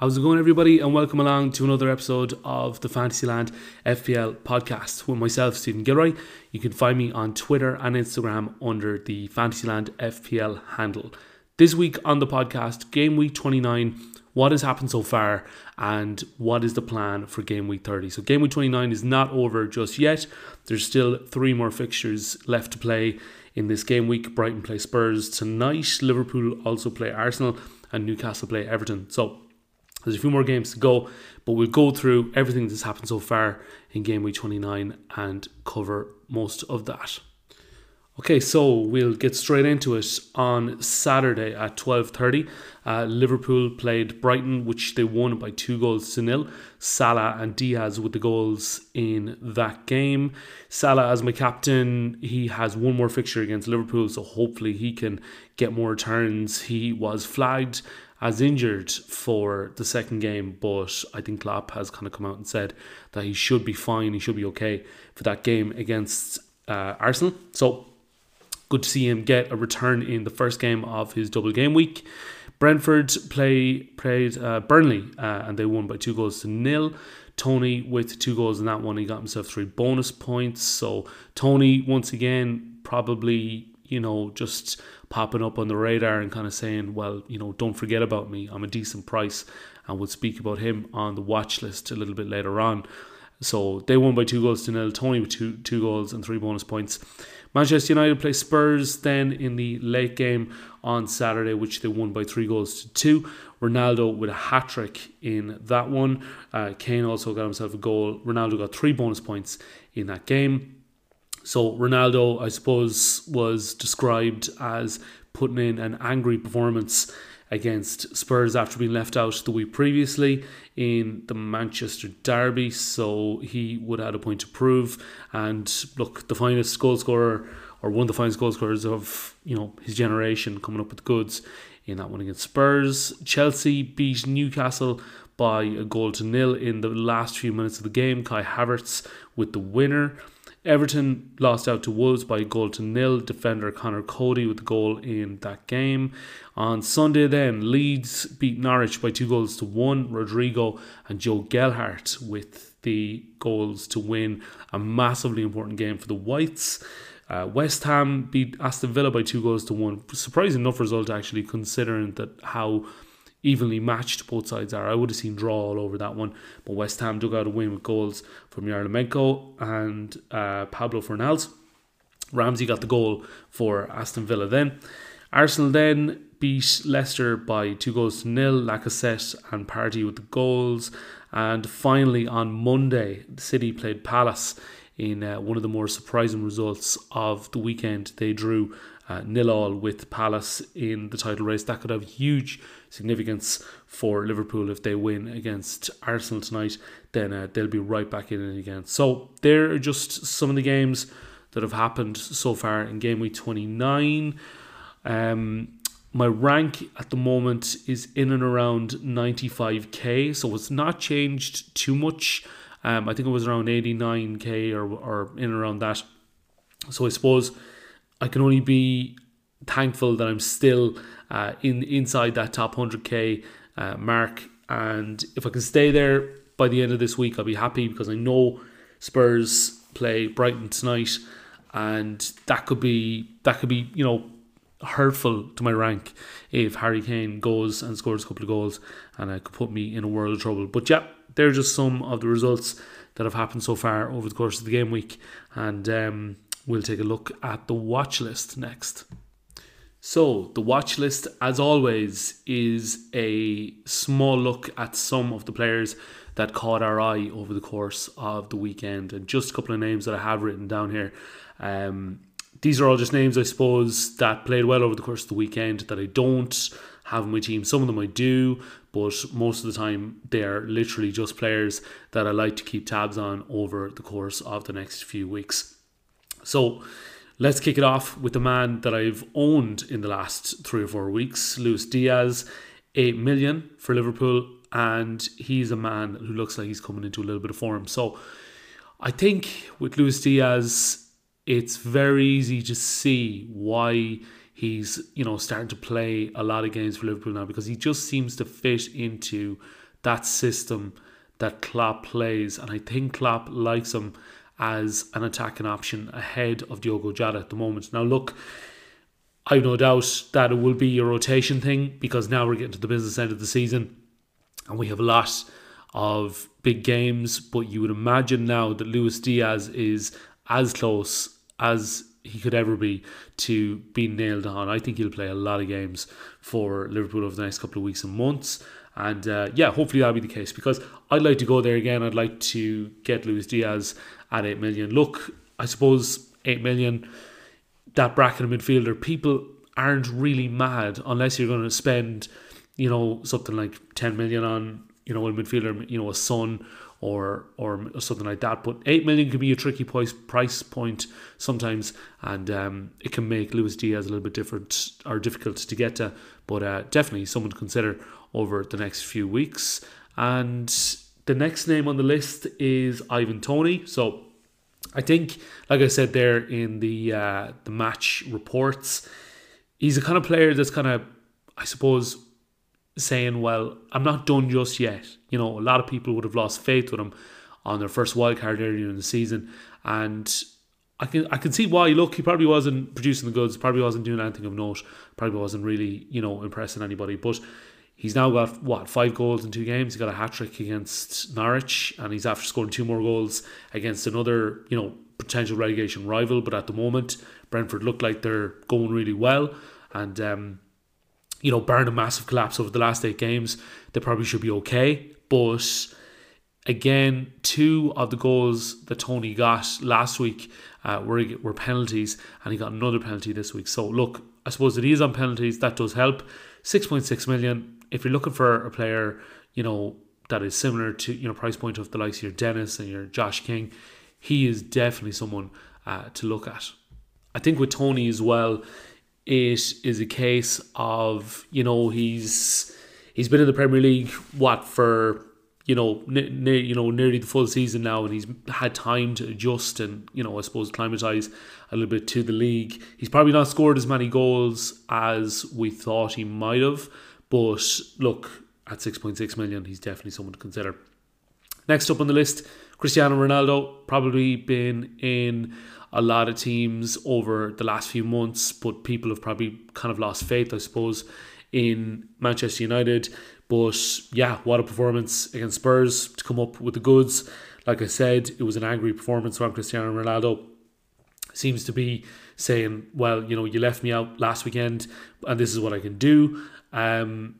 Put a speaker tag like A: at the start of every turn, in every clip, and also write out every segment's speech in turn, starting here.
A: How's it going, everybody? And welcome along to another episode of the Fantasyland FPL podcast with myself, Stephen Gilroy. You can find me on Twitter and Instagram under the Fantasyland FPL handle. This week on the podcast, game week 29, what has happened so far and what is the plan for game week 30. So, game week 29 is not over just yet. There's still three more fixtures left to play in this game week. Brighton play Spurs tonight, Liverpool also play Arsenal, and Newcastle play Everton. So, there's a few more games to go, but we'll go through everything that's happened so far in game week 29 and cover most of that. Okay, so we'll get straight into it on Saturday at 12:30. Uh, Liverpool played Brighton, which they won by two goals to nil. Salah and Diaz with the goals in that game. Salah, as my captain, he has one more fixture against Liverpool, so hopefully he can get more returns. He was flagged as injured for the second game, but I think Klopp has kind of come out and said that he should be fine, he should be okay for that game against uh, Arsenal. So good to see him get a return in the first game of his double game week. Brentford play played uh, Burnley uh, and they won by two goals to nil. Toney with two goals in that one, he got himself three bonus points. So Toney once again probably you know just popping up on the radar and kind of saying, well, you know, don't forget about me. I'm a decent price, and we'll speak about him on the watch list a little bit later on. So they won by two goals to nil. Toney with two two goals and three bonus points. Manchester United play Spurs then in the late game on Saturday, which they won by three goals to two. Ronaldo with a hat trick in that one. Uh, Kane also got himself a goal. Ronaldo got three bonus points in that game. So Ronaldo, I suppose, was described as putting in an angry performance against Spurs after being left out the week previously in the Manchester Derby. So he would have had a point to prove. And look, the finest goal scorer or one of the finest goal scorers of you know his generation coming up with goods in that one against Spurs. Chelsea beat Newcastle by a goal to nil in the last few minutes of the game. Kai Havertz with the winner. Everton lost out to Wolves by a goal to nil. Defender Conor Coady with the goal in that game. On Sunday, then, Leeds beat Norwich by two goals to one. Rodrigo and Joe Gelhardt with the goals to win a massively important game for the Whites. Uh, West Ham beat Aston Villa by two goals to one. Surprising enough result, actually, considering that how evenly matched both sides are. I would have seen draw all over that one, but West Ham dug out a win with goals from Yarmolenko and uh, Pablo Fornals. Ramsey got the goal for Aston Villa then. Arsenal then beat Leicester by two goals to nil. Lacazette and Partey with the goals. And finally on Monday, the City played Palace in uh, one of the more surprising results of the weekend. They drew uh, nil all with Palace in the title race. That could have huge significance for Liverpool if they win against Arsenal tonight. Then uh, they'll be right back in it again. So there are just some of the games that have happened so far in game week 29. Um, my rank at the moment is in and around 95k, so it's not changed too much. Um, I think it was around 89k or, or in and around that. So I suppose I can only be thankful that I'm still uh, in inside that top 100k uh, mark. And if I can stay there by the end of this week, I'll be happy because I know Spurs play Brighton tonight, and that could be that could be you know hurtful to my rank if Harry Kane goes and scores a couple of goals, and it could put me in a world of trouble. But yeah, they're just some of the results that have happened so far over the course of the game week, and um, we'll take a look at the watch list next. So, the watch list, as always, is a small look at some of the players that caught our eye over the course of the weekend, and just a couple of names that I have written down here. Um, these are all just names, I suppose, that played well over the course of the weekend that I don't have in my team. Some of them I do, but most of the time they are literally just players that I like to keep tabs on over the course of the next few weeks. So, Let's kick it off with the man that I've owned in the last three or four weeks, Luis Diaz, 8 million for Liverpool, and he's a man who looks like he's coming into a little bit of form. So I think with Luis Diaz, it's very easy to see why he's, you know, starting to play a lot of games for Liverpool now because he just seems to fit into that system that Klopp plays, and I think Klopp likes him as an attacking option ahead of Diogo Jota at the moment. Now, look, I've no doubt that it will be a rotation thing because now we're getting to the business end of the season and we have a lot of big games. But you would imagine now that Luis Diaz is as close as he could ever be to being nailed on. I think he'll play a lot of games for Liverpool over the next couple of weeks and months. And uh, yeah, hopefully that'll be the case because I'd like to go there again. I'd like to get Luis Diaz at 8 million. Look, I suppose 8 million, that bracket of midfielder, people aren't really mad unless you're going to spend, you know, something like 10 million on, you know, a midfielder, you know, a Son or or something like that. But eight million can be a tricky price price point sometimes, and um, it can make Luis Diaz a little bit different or difficult to get to. But uh, definitely someone to consider over the next few weeks. And the next name on the list is Ivan Toney. So I think, like I said there in the uh, the match reports, he's a kind of player that's kind of, I suppose, saying, "Well, I'm not done just yet." You know, a lot of people would have lost faith with him on their first wild card earlier in the season, and I can I can see why. Look, he probably wasn't producing the goods, probably wasn't doing anything of note, probably wasn't really you know impressing anybody, but. He's now got what five goals in two games. He got a hat trick against Norwich, and he's after scoring two more goals against another, you know, potential relegation rival. But at the moment, Brentford look like they're going really well, and um, you know, barring a massive collapse over the last eight games, they probably should be okay. But again, two of the goals that Toney got last week uh, were, were penalties, and he got another penalty this week. So, look, I suppose it is on penalties, that does help. 6.6 million. If you're looking for a player, you know, that is similar to, you know, price point of the likes of your Dennis and your Josh King, he is definitely someone uh, to look at. I think with Toney as well, it is a case of you know he's he's been in the Premier League what for you know you know nearly the full season now, and he's had time to adjust and you know I suppose climatize a little bit to the league. He's probably not scored as many goals as we thought he might have, but look at six point six million, he's definitely someone to consider. Next up on the list, Cristiano Ronaldo, probably been in a lot of teams over the last few months, but people have probably kind of lost faith, I suppose, in Manchester United. But yeah, what a performance against Spurs to come up with the goods. Like I said, it was an angry performance from Cristiano Ronaldo. Seems to be saying, well, you know, you left me out last weekend and this is what I can do. Um,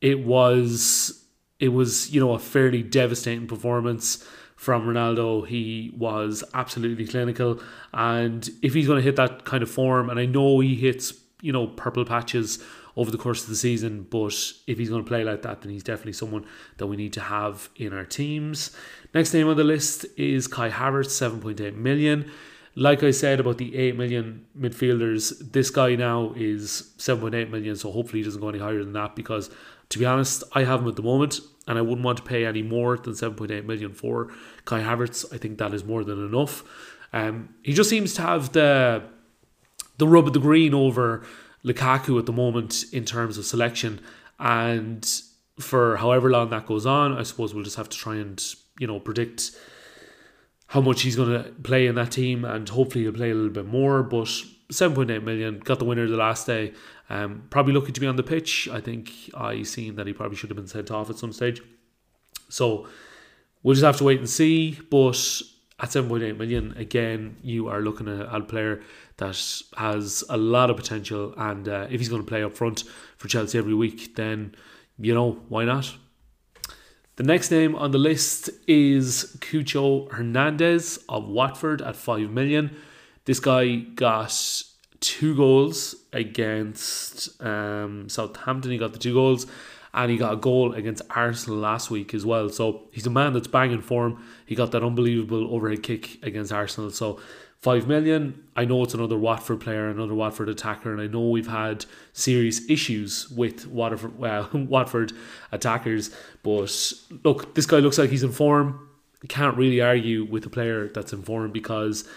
A: it was it was, you know, a fairly devastating performance from Ronaldo. He was absolutely clinical, and if he's going to hit that kind of form, and I know he hits you know purple patches over the course of the season, but if he's going to play like that, then he's definitely someone that we need to have in our teams. Next name on the list is Kai Havertz, seven point eight million. Like I said about the 8 million midfielders, this guy now is 7.8 million, so hopefully he doesn't go any higher than that because, to be honest, I have him at the moment and I wouldn't want to pay any more than 7.8 million for Kai Havertz. I think that is more than enough. Um, he just seems to have the the rub of the green over Lukaku at the moment in terms of selection, and for however long that goes on, I suppose we'll just have to try and you know predict how much he's going to play in that team, and hopefully he'll play a little bit more. But 7.8 million got the winner the last day. Um, probably lucky to be on the pitch. I think I seen that he probably should have been sent off at some stage. So we'll just have to wait and see. But at 7.8 million, again, you are looking at a player that has a lot of potential. And uh, if he's going to play up front for Chelsea every week, then, you know, why not? The next name on the list is Cucho Hernandez of Watford at 5 million. This guy got two goals against um, Southampton. He got the two goals and he got a goal against Arsenal last week as well. So he's a man that's banging form. He got that unbelievable overhead kick against Arsenal. So five million. I know it's another Watford player, another Watford attacker, and I know we've had serious issues with Watford, well, Watford attackers. But look, this guy looks like he's in form. You can't really argue with a player that's in form because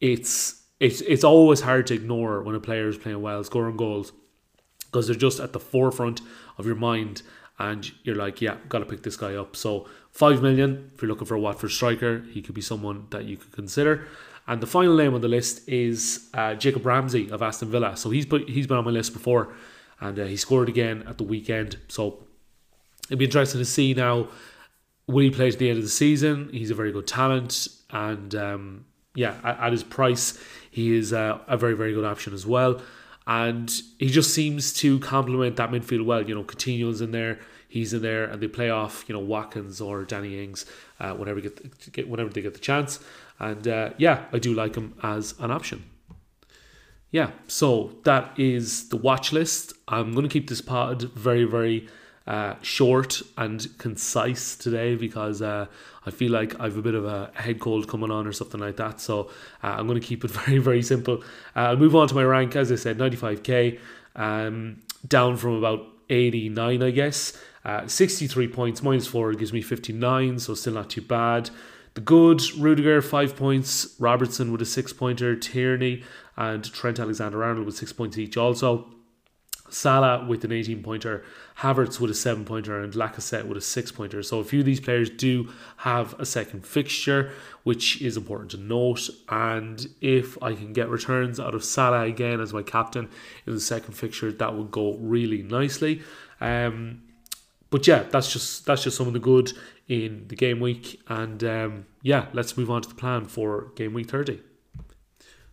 A: it's it's it's always hard to ignore when a player is playing well, scoring goals, because they're just at the forefront of your mind. and you're like, yeah, got to pick this guy up. So five million if you're looking for a Watford striker, he could be someone that you could consider. And the final name on the list is uh, Jacob Ramsey of Aston Villa. So he's put, he's been on my list before, and uh, he scored again at the weekend. So it'd be interesting to see now will he play to the end of the season. He's a very good talent, and um, yeah, at, at, his price, he is uh, a very very good option as well. And he just seems to complement that midfield well. You know, Coutinho's in there he's in there, and they play off you know Watkins or Danny Ings uh, whenever get, the, get whenever they get the chance. And uh, yeah, I do like him as an option. Yeah, so that is the watch list. I'm going to keep this pod very very uh, short and concise today because uh, I feel like I've a bit of a head cold coming on or something like that. So uh, I'm going to keep it very, very simple. Uh, I'll move on to my rank. As I said, 95k, um, down from about 89, I guess. Uh, 63 points, minus 4 gives me 59, so still not too bad. The good, Rudiger, 5 points, Robertson with a 6 pointer, Tierney and Trent Alexander Arnold with 6 points each also. Salah with an 18 pointer, Havertz with a 7 pointer, and Lacazette with a 6 pointer. So a few of these players do have a second fixture, which is important to note. And if I can get returns out of Salah again as my captain in the second fixture, that would go really nicely. Um, but yeah, that's just that's just some of the good in the game week, and um, yeah, let's move on to the plan for game week thirty.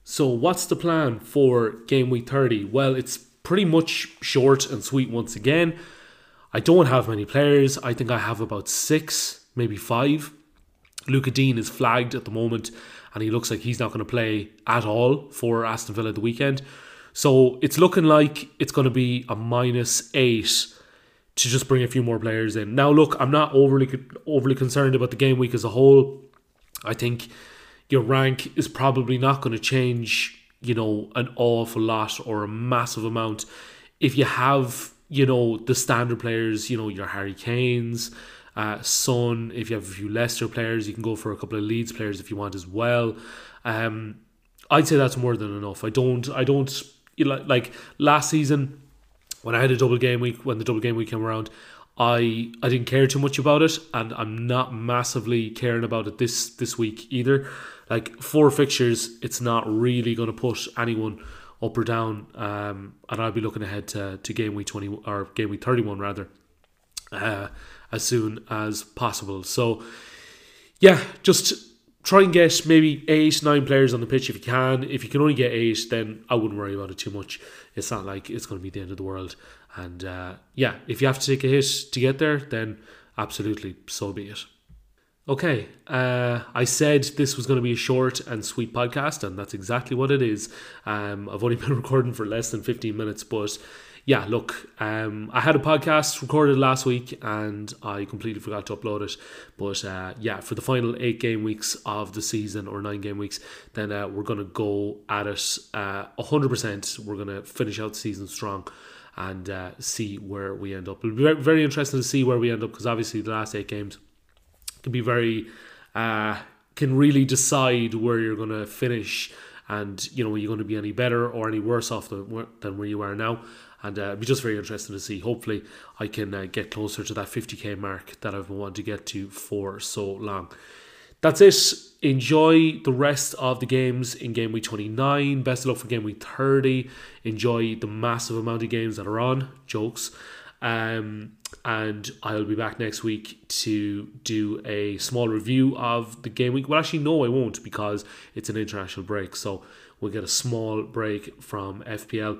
A: So, what's the plan for game week thirty? Well, it's pretty much short and sweet once again. I don't have many players. I think I have about six, maybe five. Lucas Digne is flagged at the moment, and he looks like he's not going to play at all for Aston Villa the weekend. So it's looking like it's going to be a minus eight to just bring a few more players in. Now, look, I'm not overly overly concerned about the game week as a whole. I think your rank is probably not going to change, you know, an awful lot or a massive amount. If you have, you know, the standard players, you know, your Harry Kanes, uh, Son. If you have a few Leicester players, you can go for a couple of Leeds players if you want as well. Um, I'd say that's more than enough. I don't, I don't, like last season when I had a double game week, when the double game week came around, I I didn't care too much about it, and I'm not massively caring about it this this week either. Like four fixtures, it's not really going to put anyone up or down, um, and I'll be looking ahead to, to game week twenty or game week thirty one rather, uh, as soon as possible. So, yeah, just try and get maybe eight, nine players on the pitch if you can. If you can only get eight, then I wouldn't worry about it too much. It's not like it's going to be the end of the world. And uh, yeah, if you have to take a hit to get there, then absolutely, so be it. Okay, uh, I said this was going to be a short and sweet podcast, and that's exactly what it is. Um, I've only been recording for less than 15 minutes, but yeah, look, um, I had a podcast recorded last week and I completely forgot to upload it. But uh, yeah, for the final eight game weeks of the season or nine game weeks, then uh, we're going to go at it uh, 100%. We're going to finish out the season strong and uh, see where we end up. It'll be very, very interesting to see where we end up because obviously the last eight games can be very, uh, can really decide where you're going to finish and you know you're you going to be any better or any worse off than, than where you are now and uh, it'll be just very interesting to see. Hopefully, I can uh, get closer to that 50k mark that I've been wanting to get to for so long. That's it. Enjoy the rest of the games in game week 29. Best of luck for game week 30. Enjoy the massive amount of games that are on. Jokes. Um, and I'll be back next week to do a small review of the game week. Well, actually, no, I won't because it's an international break. So we'll get a small break from FPL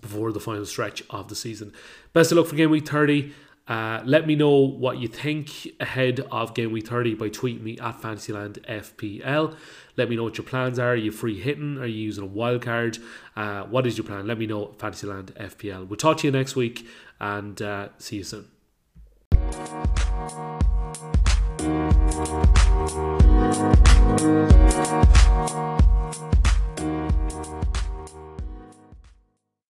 A: before the final stretch of the season. Best of luck for game week 30. Uh, let me know what you think ahead of game week 30 by tweeting me at Fantasyland FPL. Let me know what your plans are. Are you free hitting? Are you using a wild card? Uh, what is your plan? Let me know Fantasyland FPL. We'll talk to you next week and uh, see you soon.